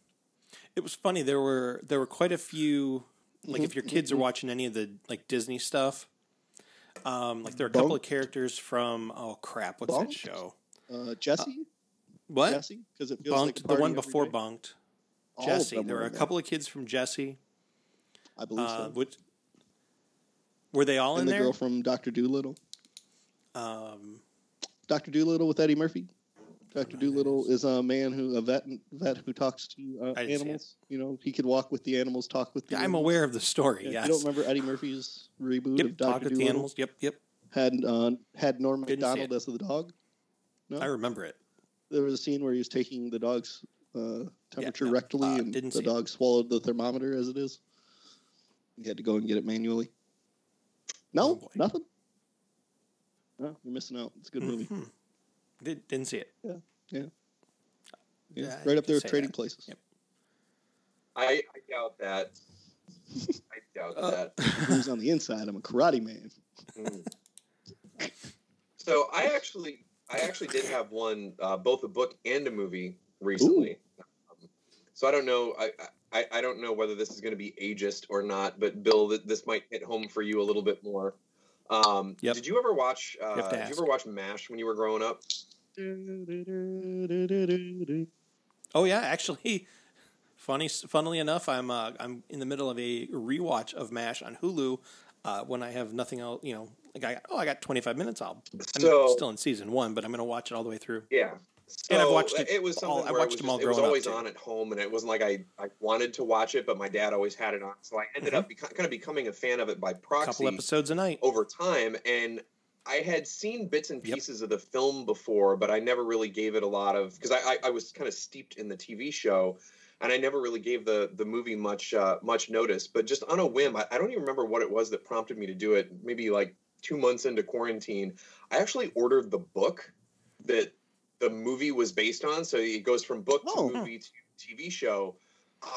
D: it was funny. There were there were quite a few. Like if your kids are watching any of the like Disney stuff, um, like there are a couple of characters from oh crap, what's
C: Bunk'd?
D: that show?
C: uh, Jessie.
D: What
C: Jessie, because it feels
D: Bunk'd?
C: like
D: the one before
C: day.
D: Bunk'd.
C: All Jessie.
D: There were a couple of kids from Jessie.
C: I believe
D: Uh,
C: so.
D: which were they all
C: and
D: in
C: the
D: there?
C: The girl from Doctor Dolittle.
D: Um,
C: Doctor Dolittle with Eddie Murphy. Doctor Dolittle
D: is.
C: is a man who a vet vet who talks to uh,
D: I didn't see it.
C: animals. You know, he could walk with the animals, talk with. The
D: I'm
C: animals.
D: aware of the story.
C: Yeah,
D: yes.
C: You don't remember Eddie Murphy's reboot
D: Yep.
C: of Doctor Dolittle?
D: animals. Yep. Yep.
C: Had uh, had Norm
D: Didn't it.
C: as the dog. No,
D: I remember it.
C: there was a scene where he was taking the dog's uh, temperature
D: no,
C: rectally,
D: uh,
C: and
D: didn't
C: the
D: see it.
C: dog swallowed the thermometer as it is. You had to go and get it manually. No,
D: Oh,
C: nothing. No, you're missing out. It's a good movie.
D: Mhm. Did, didn't see it.
C: Yeah,
D: Yeah,
C: Yeah,
D: I
C: right up there with Trading
D: that.
C: Places.
D: Yep.
E: I, I doubt that. I doubt
D: Uh,
E: that.
C: Who's on the inside? I'm a karate man.
E: Mm. So I actually, I actually did have one, uh, both a book and a movie recently. So I don't know, I, I, I don't know whether this is going to be ageist or not, but Bill, th- this might hit home for you a little bit more. Um,
D: Yep.
E: Did you ever watch? Uh,
D: to
E: did you ever watch Mash when you were growing up?
D: Oh yeah, actually, funny. Funnily enough, I'm uh, I'm in the middle of a rewatch of Mash on Hulu. Uh, when I have nothing else, you know, like I oh I got 25 minutes. I'll I'm
E: So-
D: still in season one, but I'm going to watch it all the way through.
E: Yeah.
D: And I've watched it
E: It was
D: all-
E: something
D: I watched
E: it was,
D: them all
E: just- it was always on at home, and it wasn't like I, I wanted to watch it, but my dad always had it on. So I ended up beco- kind of becoming a fan of it by
D: A couple
E: proxy
D: episodes a night.
E: over time. And I had seen bits and
D: Yep.
E: pieces of the film before, but I never really gave it a lot of because I, I, I was kind of steeped in the TV show. And I never really gave the the movie much uh, much notice, but just on a whim, I, I don't even remember what it was that prompted me to do it. Maybe like two months into quarantine, I actually ordered the book that the movie was based on. So it goes from book
C: Oh.
E: to movie to TV show.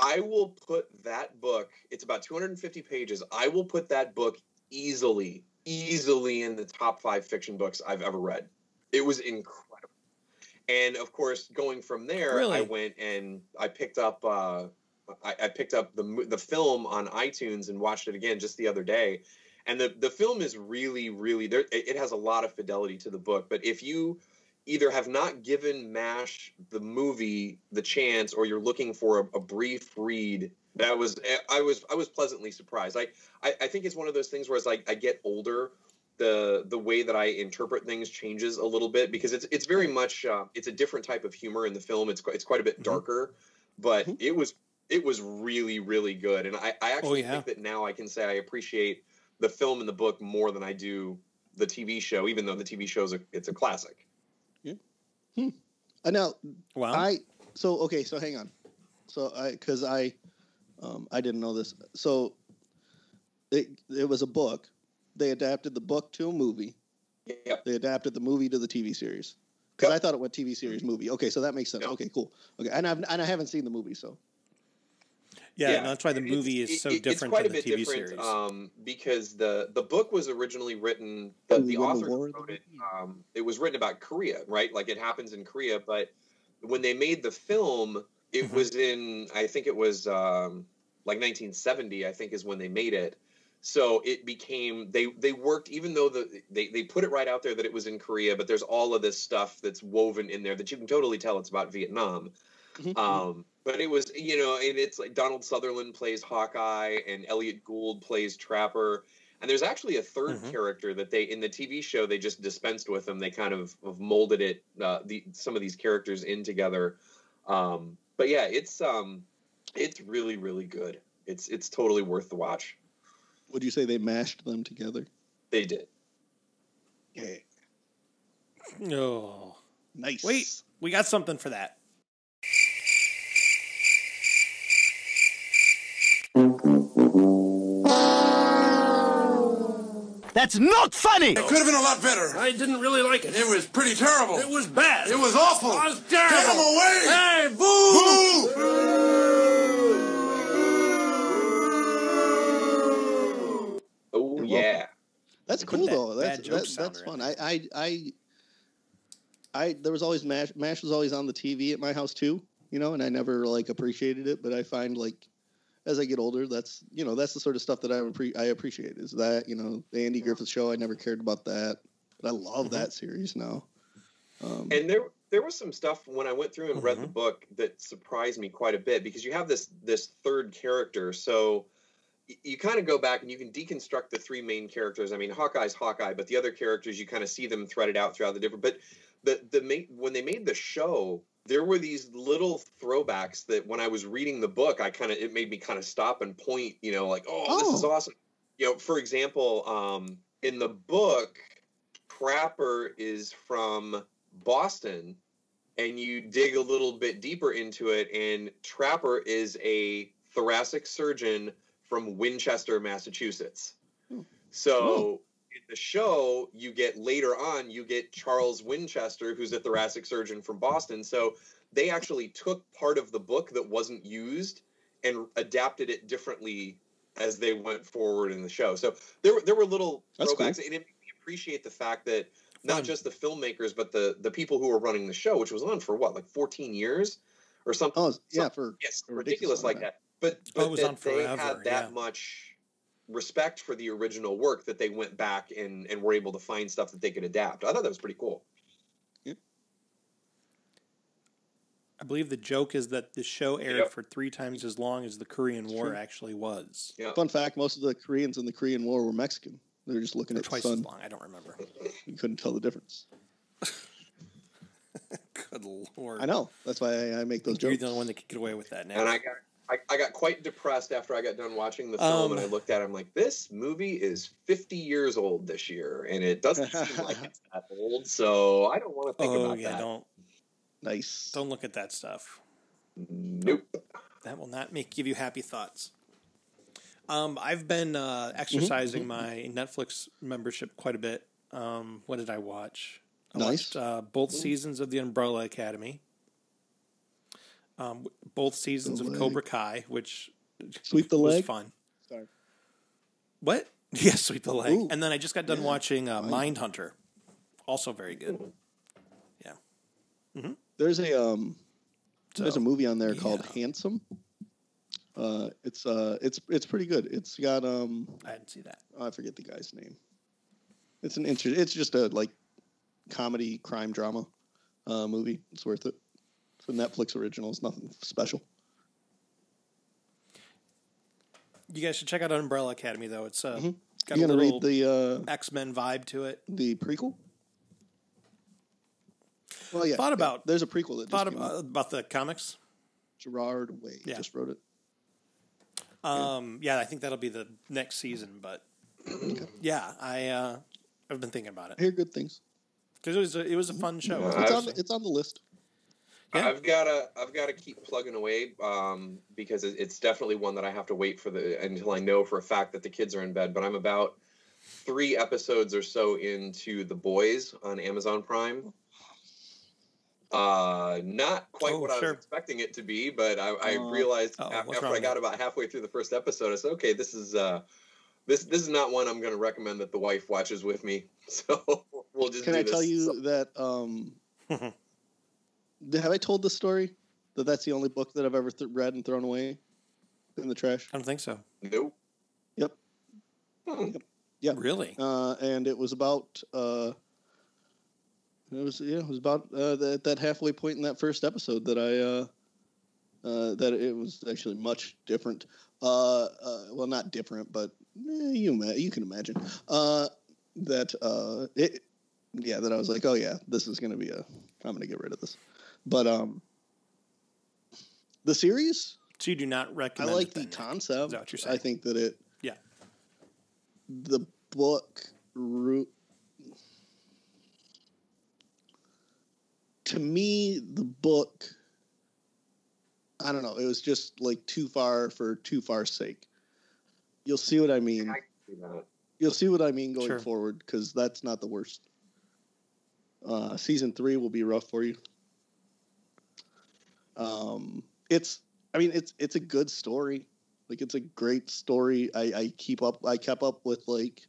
E: I will put that book, it's about 250 pages. I will put that book easily, easily in the top five fiction books I've ever read. It was incredible. And of course, going from there, I went and I picked up uh, I, I picked up the the film on iTunes and watched it again just the other day. And the the film is really, really there. It has a lot of fidelity to the book. But if you either have not given MASH the movie the chance, or you're looking for a, a brief read, that was I was I was pleasantly surprised. I, I I think it's one of those things where it's like I get older, the the way that I interpret things changes a little bit because it's it's very much uh, it's a different type of humor in the film. It's quite, it's quite a bit
D: Mhm.
E: darker, but
C: Mhm.
E: it was it was really really good. And I I actually
D: yeah.
E: think that now I can say I appreciate the film and the book more than I do the TV show, even though the TV show is a it's a classic.
C: I know
D: Wow.
C: I so okay. So hang on. So I because I um, I didn't know this. So it it was a book. They adapted the book to a movie.
E: Yep.
C: They adapted the movie to the TV series. Because
E: Yep.
C: I thought it went TV series movie. Okay, so that makes sense.
E: Yep.
C: Okay, cool. Okay, and I've and I haven't seen the movie, so
D: yeah,
E: yeah,
D: and that's why the
E: It's-
D: movie is so
E: it-
D: different
E: it's quite
D: than
E: a
D: the TV
E: different,
D: series.
E: Um, because the the book was originally written. The, the author
C: war,
E: wrote it. Um, it was written about Korea, right? Like it happens in Korea, but when they made the film, it
D: Mhm.
E: was in. I think it was um, like 1970. I think is when they made it. So it became they they worked even though the they they put it right out there that it was in Korea, but there's all of this stuff that's woven in there that you can totally tell it's about Vietnam.
C: Mhm.
E: Um, but it was, you know, and it's like Donald Sutherland plays Hawkeye and Elliott Gould plays Trapper. And there's actually a 3rd
D: Mhm.
E: character that they in the TV show they just dispensed with them. They kind of, of molded it, uh, the some of these characters in together. Um, but yeah, it's um, it's really really good. It's it's totally worth the watch.
C: would you say they mashed them together?
E: They did.
C: Yeah,
D: oh,
C: nice.
D: wait, we got something for that.
F: That's not funny!
G: It could have been a lot better.
H: I didn't really like it.
G: It was pretty terrible.
H: It was bad.
G: It was awful.
H: It was terrible.
G: Get him away!
H: Hey, boo!
G: Boo!
E: Oh yeah.
C: That's cool
D: that
C: though. That's
D: bad
C: that, that's fun. I, I I I there was always mash mash was always on the TV at my house too, you know, and I never like appreciated it, but I find like as I get older, that's you know that's the sort of stuff that I appre- I appreciate is that you know the Andy Griffith Show. I never cared about that, but I love
D: Mhm.
C: that series now. Um,
E: and there there was some stuff when I went through and read the
D: Mhm.
E: book that surprised me quite a bit because you have this this third character. So y- you kind of go back and you can deconstruct the three main characters. I mean, Hawkeye's Hawkeye, but the other characters you kind of see them threaded out throughout the different. But the the ma- when they made the show, there were these little throwbacks that when I was reading the book, I kind of it made me kind of stop and point. You know, like oh, this is
C: Oh.
E: awesome. You know, for example, um, in the book, Trapper is from Boston, and you dig a little bit deeper into it, and Trapper is a thoracic surgeon from Winchester, Massachusetts.
C: Hmm.
E: So in the show, you get later on, you get Charles Winchester, who's a thoracic surgeon from Boston. So they actually took part of the book that wasn't used and adapted it differently as they went forward in the show. So there were there were little
C: That's cool.
E: throwbacks, and it made me appreciate the fact that not
D: Fun.
E: just the filmmakers, but the the people who were running the show, which was on for what, like 14 years or something.
C: oh yeah, for
E: yes, ridiculous
C: ridiculous
E: like
C: amount.
E: that. But,
D: Oh,
E: but
D: it was
E: that
D: on
E: they
D: forever,
E: had that
D: yeah.
E: much respect for the original work that they went back and and were able to find stuff that they could adapt. I thought that was pretty cool.
D: I believe the joke is that the show aired
E: Yep.
D: for three times as long as the Korean War
C: true.
D: actually was.
E: Yeah.
C: fun fact. Most of the Koreans in the Korean War were Mexican. They were just looking
D: Or
C: at the
D: twice as long. I don't remember.
C: You couldn't tell the difference.
D: Good Good lord.
C: I know. That's why I, I make those
D: You're
C: jokes.
D: the only one that could get away with that now.
E: And I got I, I got quite depressed after I got done watching the film,
D: Um,
E: and I looked at it. I'm like, this movie is 50 years old this year, and it doesn't seem like it's that old. So I don't want to think
D: oh
E: about
D: yeah,
E: that.
D: don't
C: Nice.
D: don't look at that stuff.
E: Nope.
D: That will not make give you happy thoughts. Um, I've been uh, exercising my Netflix membership quite a bit. Um, what did I watch? I
C: Nice.
D: watched uh, both seasons of The Umbrella Academy. Um, both seasons of. Cobra Kai, which
C: Sweep the
D: was
C: leg.
D: fun.
C: Sorry.
D: What? Yes, sweep the leg.
C: Ooh.
D: And then I just got done
C: Yeah.
D: watching uh,
C: Mind-
D: Hunter, also very good. Yeah.
C: There's a um. There's a movie on there called. Handsome. Uh, it's uh, it's it's pretty good. It's got um,
D: I didn't see that.
C: oh, I forget the guy's name. It's an inter- It's just a like comedy crime drama uh, movie. It's worth it. It's a Netflix original. It's nothing special.
D: You guys should check out Umbrella Academy, though. It's uh,
C: Mhm.
D: it's got
C: You
D: a
C: gonna
D: little
C: read the uh,
D: X Men vibe to it.
C: the prequel? Well, yeah.
D: Thought
C: yeah.
D: about-
C: There's a prequel that just
D: Thought
C: came out.
D: about, about the comics.
C: Gerard Way
D: Yeah.
C: just wrote it.
D: Um, yeah, I think that'll be the next season. But yeah, I uh, I've been thinking about
C: I
D: it
C: hear good things.
D: because it was a, it was a fun show.
E: Yeah.
C: It's on the, it's on the list.
D: Yeah.
E: I've gotta I've gotta keep plugging away um, because it's definitely one that I have to wait for the until I know for a fact that the kids are in bed. But I'm about three episodes or so into The Boys on Amazon Prime. Uh, not quite
D: Oh,
E: what I was expecting it to be, but I, I
C: Uh,
E: realized
D: oh,
E: a- after I got about halfway through the first episode, I said, "Okay, this is uh, this this is not one I'm going to recommend that the wife watches with me." So we'll just.
C: Can
E: do
C: I tell
E: this.
C: you that? Um, have I told the story that that's the only book that I've ever th- read and thrown away in the trash?
D: I don't think so.
E: Nope.
C: Yep.
E: Hmm.
C: Yeah.
D: Really?
C: Uh, and it was about. Uh, it was yeah. It was about uh, that that halfway point in that first episode that I. Uh, uh, that it was actually much different. Uh, uh, well, not different, but eh, you you can imagine. Uh, that uh, it, yeah, that I was like, oh yeah, this is gonna be a. I'm gonna get rid of this, but um, the series
D: So you do not
C: recognize
D: I
C: like
D: it
C: the
D: then,
C: concept.
D: Is that what you're saying?
C: I think that it.
D: Yeah.
C: The book root. To me, the book. I don't know. It was just like too far for too far's sake. You'll see what I mean.
E: I see.
C: You'll see what I mean going
D: Sure.
C: forward because that's not the worst. Uh, season three will be rough for you. Um, it's, I mean, it's it's a good story. Like it's a great story. I, I keep up. I kept up with like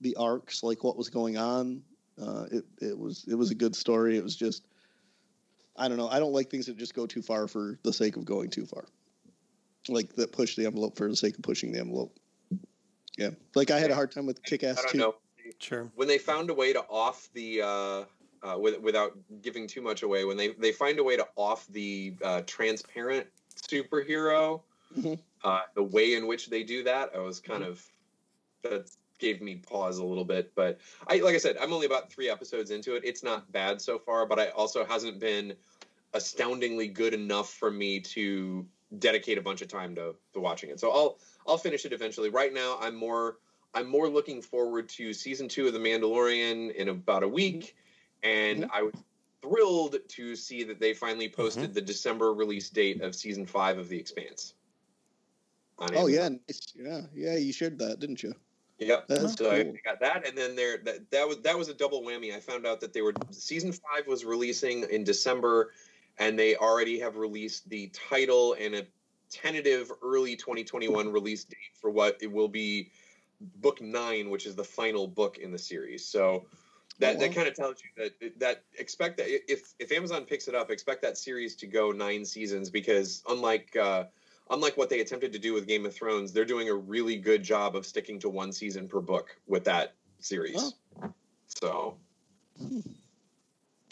C: the arcs, like what was going on. Uh, it it was it was a good story. It was just, I don't know. I don't like things that just go too far for the sake of going too far. Like that push the envelope for the sake of pushing the envelope. Yeah, like I had a hard time with Kick Ass
E: I don't
C: too.
E: know.
D: Sure.
E: when they found a way to off the uh, uh, with, without giving too much away when they they find a way to off the uh, transparent superhero
C: Mhm.
E: uh, the way in which they do that i was kind of that gave me pause a little bit but i like i said i'm only about three episodes into it. It's not bad so far but i also hasn't been astoundingly good enough for me to dedicate a bunch of time to, to watching it. So i'll i'll finish it eventually. Right now i'm more I'm more looking forward to season two of The Mandalorian in about a week, and mm-hmm. I was thrilled to see that they finally mm-hmm. posted the December release date of season five of The Expanse.
C: Oh yeah, nice. yeah, yeah. You shared that, didn't you?
E: Yep.
C: That's
E: so I got that, and then there that, that was that was a double whammy. I found out that they were season five was releasing in December, and they already have released the title and a tentative early 2021 release date for what it will be book nine, which is the final book in the series. So that,
C: Oh,
E: that kind of tells you that that expect that if if Amazon picks it up, expect that series to go nine seasons because unlike uh, unlike what they attempted to do with Game of Thrones, they're doing a really good job of sticking to one season per book with that series. So,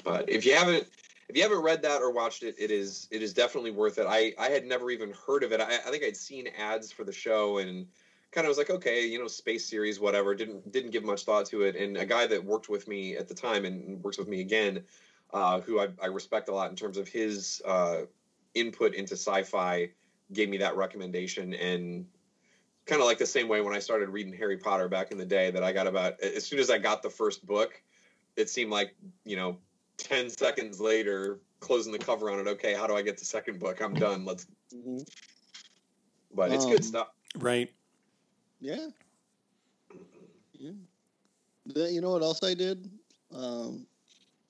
E: but if you haven't if you haven't read that or watched it, it is it is definitely worth it. I I had never even heard of it. I, I think I'd seen ads for the show and kind of was like, okay, you know, space series, whatever. Didn't didn't give much thought to it. And a guy that worked with me at the time and works with me again uh, who I, I respect a lot in terms of his uh, input into sci-fi, gave me that recommendation and kind of like the same way when I started reading Harry Potter back in the day that I got about as soon as I got the first book, it seemed like you know 10 seconds later closing the cover on it okay how do i get the second book i'm done let's
C: Mhm.
E: but it's
C: Um,
E: good stuff
D: Right.
C: Yeah. Yeah. You know what else I did? Um,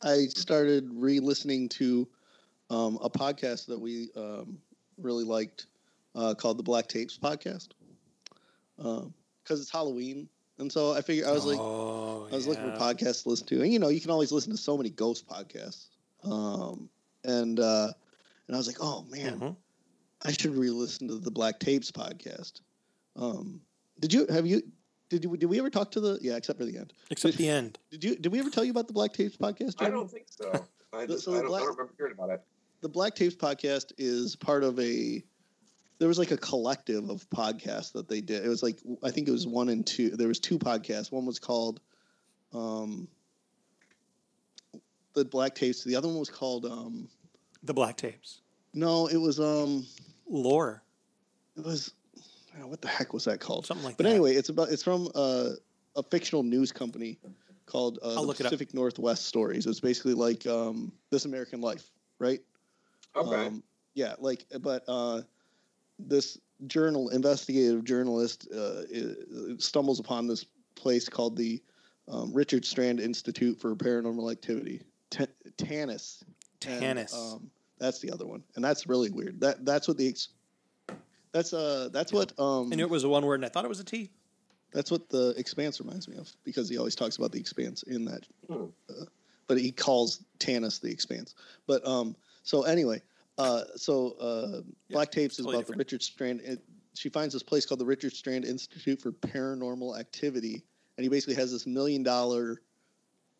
C: I started re-listening to um, a podcast that we um, really liked uh, called the Black Tapes Podcast because it's Halloween, and so I figured I was like,
D: oh,
C: I was looking for podcasts to listen to, and you know, you can always listen to so many ghost podcasts. Um, and uh, and I was like, oh man,
D: Mhm.
C: I should re-listen to the Black Tapes podcast. Um, did you have you did you did we ever talk to the yeah except for the end?
D: Except the end.
C: Did you did we ever tell you about the Black Tapes podcast?
E: i don't think so i
C: The-
E: just
C: so
E: I, don't,
C: black-
E: I don't remember hearing about it
C: the Black Tapes podcast is part of a there was like a collective of podcasts that they did. It was like I think it was one and two. There was two podcasts. One was called um the Black Tapes. The other one was called um
D: The black tapes.
C: no, it was um
D: Lore.
C: it was oh, what the heck was that called?
D: Something like
C: But
D: that.
C: anyway, it's about it's from uh, a fictional news company called uh, the
D: look.
C: Pacific Northwest Stories. It's basically like um, This American Life, right?
E: okay
C: Um, yeah, like, but uh, this journal, investigative journalist, uh, i- stumbles upon this place called the um, Richard Strand Institute for Paranormal Activity, T- TANIS. And, um, that's the other one, and that's really weird. That that's what the ex- that's uh that's what um
D: I knew it was a one word, and I thought it was a T.
C: that's what the Expanse reminds me of because he always talks about the Expanse in that.
E: Hmm.
C: Uh, but he calls Tanis the Expanse. But um, so anyway, uh, so uh, Black Tapes is about
D: different.
C: the Richard Strand. It, she finds this place called the Richard Strand Institute for Paranormal Activity, and he basically has this million dollar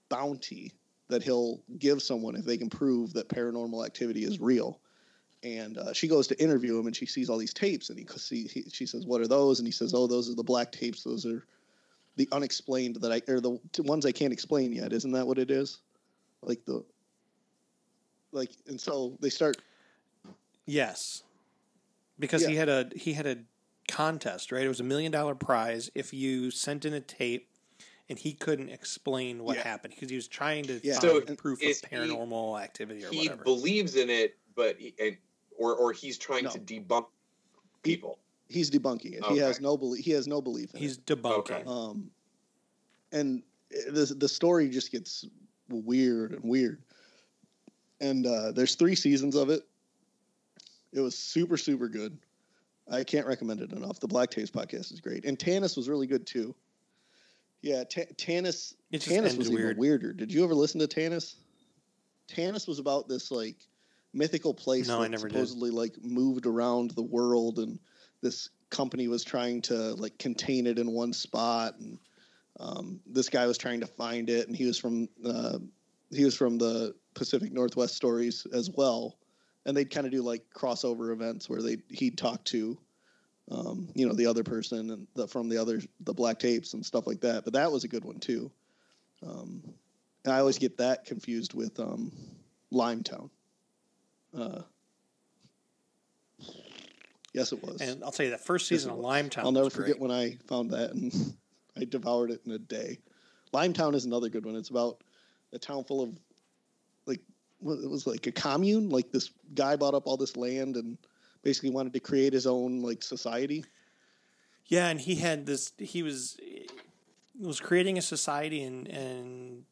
C: bounty that he'll give someone if they can prove that paranormal activity is real. And uh, she goes to interview him, and she sees all these tapes, and he, see, he she says, "What are those?" And he says, "Oh, those are the black tapes. Those are the unexplained that I or the ones I can't explain yet. Isn't that what it is? Like the like." And so they start.
D: Yes, because he had a he had a contest, right? It was a million dollar prize if you sent in a tape and he couldn't explain what
C: Yeah.
D: happened because he was trying to
C: Yeah.
D: find
E: So
D: proof
E: is
D: of
E: he-
D: paranormal activity or
E: he
D: whatever.
E: believes in it but he, and, or or he's trying
C: No.
E: to debunk people
C: He's debunking it. He has no belief. He has no belief. In
D: He's
C: it.
D: debunking.
E: Okay.
C: Um, and the the story just gets weird and weird. And uh, there's three seasons of it. It was super super good. I can't recommend it enough. The Black Tapes podcast is great, and Tanis was really good too. Yeah, Ta Tanis.
D: It
C: Tanis was
D: weird.
C: even weirder. Did you ever listen to Tanis? Tanis was about this like mythical place
D: No,
C: that
D: never did.
C: supposedly like moved around the world, and this company was trying to like contain it in one spot, and um, this guy was trying to find it, and he was from uh, he was from the Pacific Northwest stories as well, and they'd kind of do like crossover events where they he'd talk to, um, you know, the other person and the, from the other the black tapes and stuff like that. But that was a good one too. Um, and I always get that confused with um, Limetown. Uh, yes, it was.
D: And I'll tell you, that first season of
C: was.
D: Limetown.
C: I'll never forget when I found that and I devoured it in a day. Limetown is another good one. It's about a town full of like what it was like a commune. Like this guy bought up all this land and basically wanted to create his own like society.
D: Yeah, and he had this. He was was creating a society and and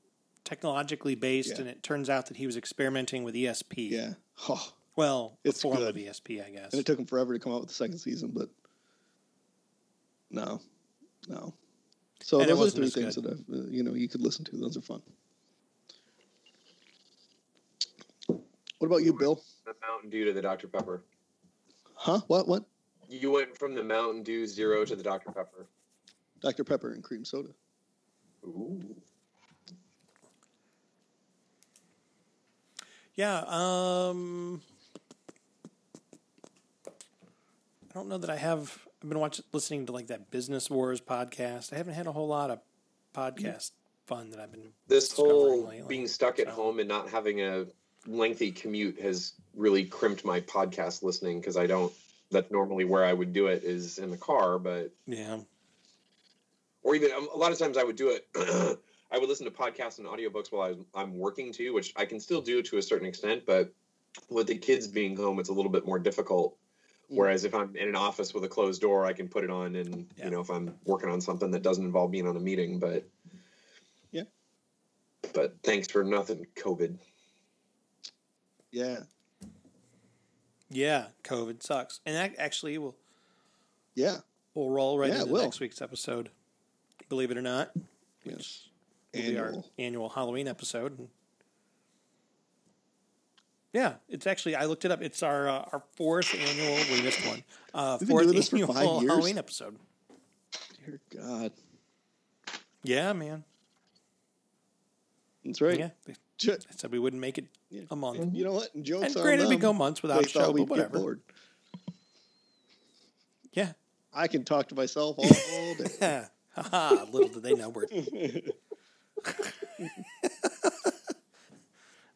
D: technologically based,
C: Yeah.
D: and it turns out that he was experimenting with ESP.
C: Yeah. Oh,
D: Well,
C: It's
D: form
C: good.
D: of ESP, I guess.
C: and it took him forever to come out with the second season, but no, no. So
D: And it
C: those are three things
D: good.
C: that I've, uh, you know you could listen to. Those are fun. What about you, Bill?
E: the mountain dew to the dr pepper
C: Huh? What? What?
E: you went from the mountain dew zero to the dr pepper
C: Dr. Pepper and cream soda.
E: Ooh.
D: Yeah. Um, I don't know that I have. I've been watching, listening to like that Business Wars podcast. I haven't had a whole lot of podcast fun that I've been
E: this whole
D: lately,
E: being stuck at
D: so.
E: home and not having a lengthy commute has really crimped my podcast listening because I don't. That's normally where I would do it is in the car, but
D: Yeah.
E: or even um, a lot of times I would do it. I would listen to podcasts and audiobooks while I'm, I'm working too, which I can still do to a certain extent. But with the kids being home, it's a little bit more difficult.
C: Mm.
E: Whereas if I'm in an office with a closed door, I can put it on, and
D: Yeah.
E: you know if I'm working on something that doesn't involve being on a meeting. But
C: Yeah.
E: But thanks for nothing, COVID.
C: Yeah.
D: Yeah. COVID sucks. And that actually will
C: Yeah.
D: We'll roll right
C: Yeah,
D: into next week's episode. Believe it or not.
C: Yes.
D: Will be our
C: Annual.
D: annual Halloween episode. Yeah, it's actually I looked it up. It's our uh, our fourth annual. We missed one. Uh,
C: We've
D: fourth
C: doing this for
D: annual
C: five years?
D: Halloween episode.
C: Dear God.
D: Yeah, man.
C: That's right.
D: Yeah, they I said we wouldn't make it
C: Yeah.
D: a month.
C: You know what? Jokes
D: And granted, we go months without a show, but whatever. Yeah.
C: I can talk to myself all day.
D: Haha, little did they know we're.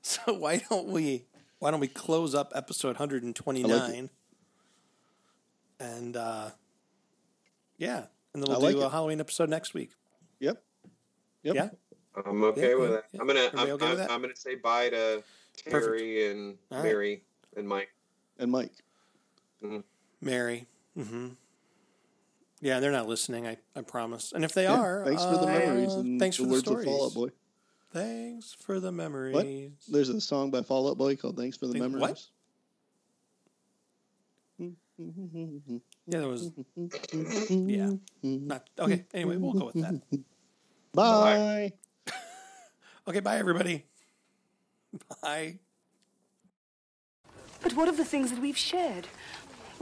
D: so why don't we why don't we close up episode 129 and uh yeah and then we'll
C: like
D: do a halloween episode next week
C: yep. Yep.
D: yeah
E: I'm okay
D: Yeah,
E: with
D: yeah,
E: it.
D: yeah.
E: I'm gonna I'm,
D: okay
E: I'm,
D: that?
E: I'm gonna say bye to Terry and
D: All right.
E: Mary and Mike.
C: And Mike.
D: mary mm-hmm yeah they're not listening i i promise and if they
C: Yeah,
D: are
C: thanks for the
D: uh,
C: memories and
D: thanks
C: the
D: for
C: words
D: the
C: of Fall Out
D: stories
C: Boy.
D: thanks for the memories
C: There's a song by Fall Out Boy called "Thanks for the
D: Think- what?
C: Memories."
D: yeah there was yeah not okay anyway we'll go with that
C: Bye.
D: okay bye everybody bye
F: But what of the things that we've shared?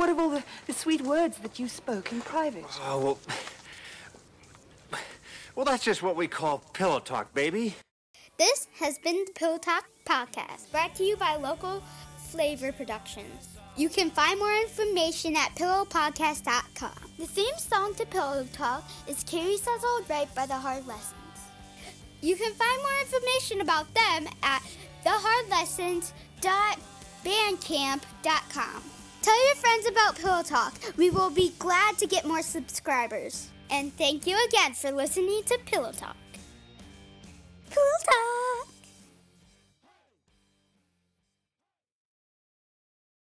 F: What of all the, the sweet words that you spoke in private?
I: Oh, well. Well, that's just what we call pillow talk, baby.
A: This has been the Pillow Talk Podcast, brought to you by Local Flavor Productions. You can find more information at pillowpodcast.com. The theme song to Pillow Talk is Carrie Says All Right by The Hard Lessons. You can find more information about them at thehardlessons.bandcamp.com. Tell your friends about Pillow Talk. We will be glad to get more subscribers. And thank you again for listening to Pillow Talk. Pillow Talk.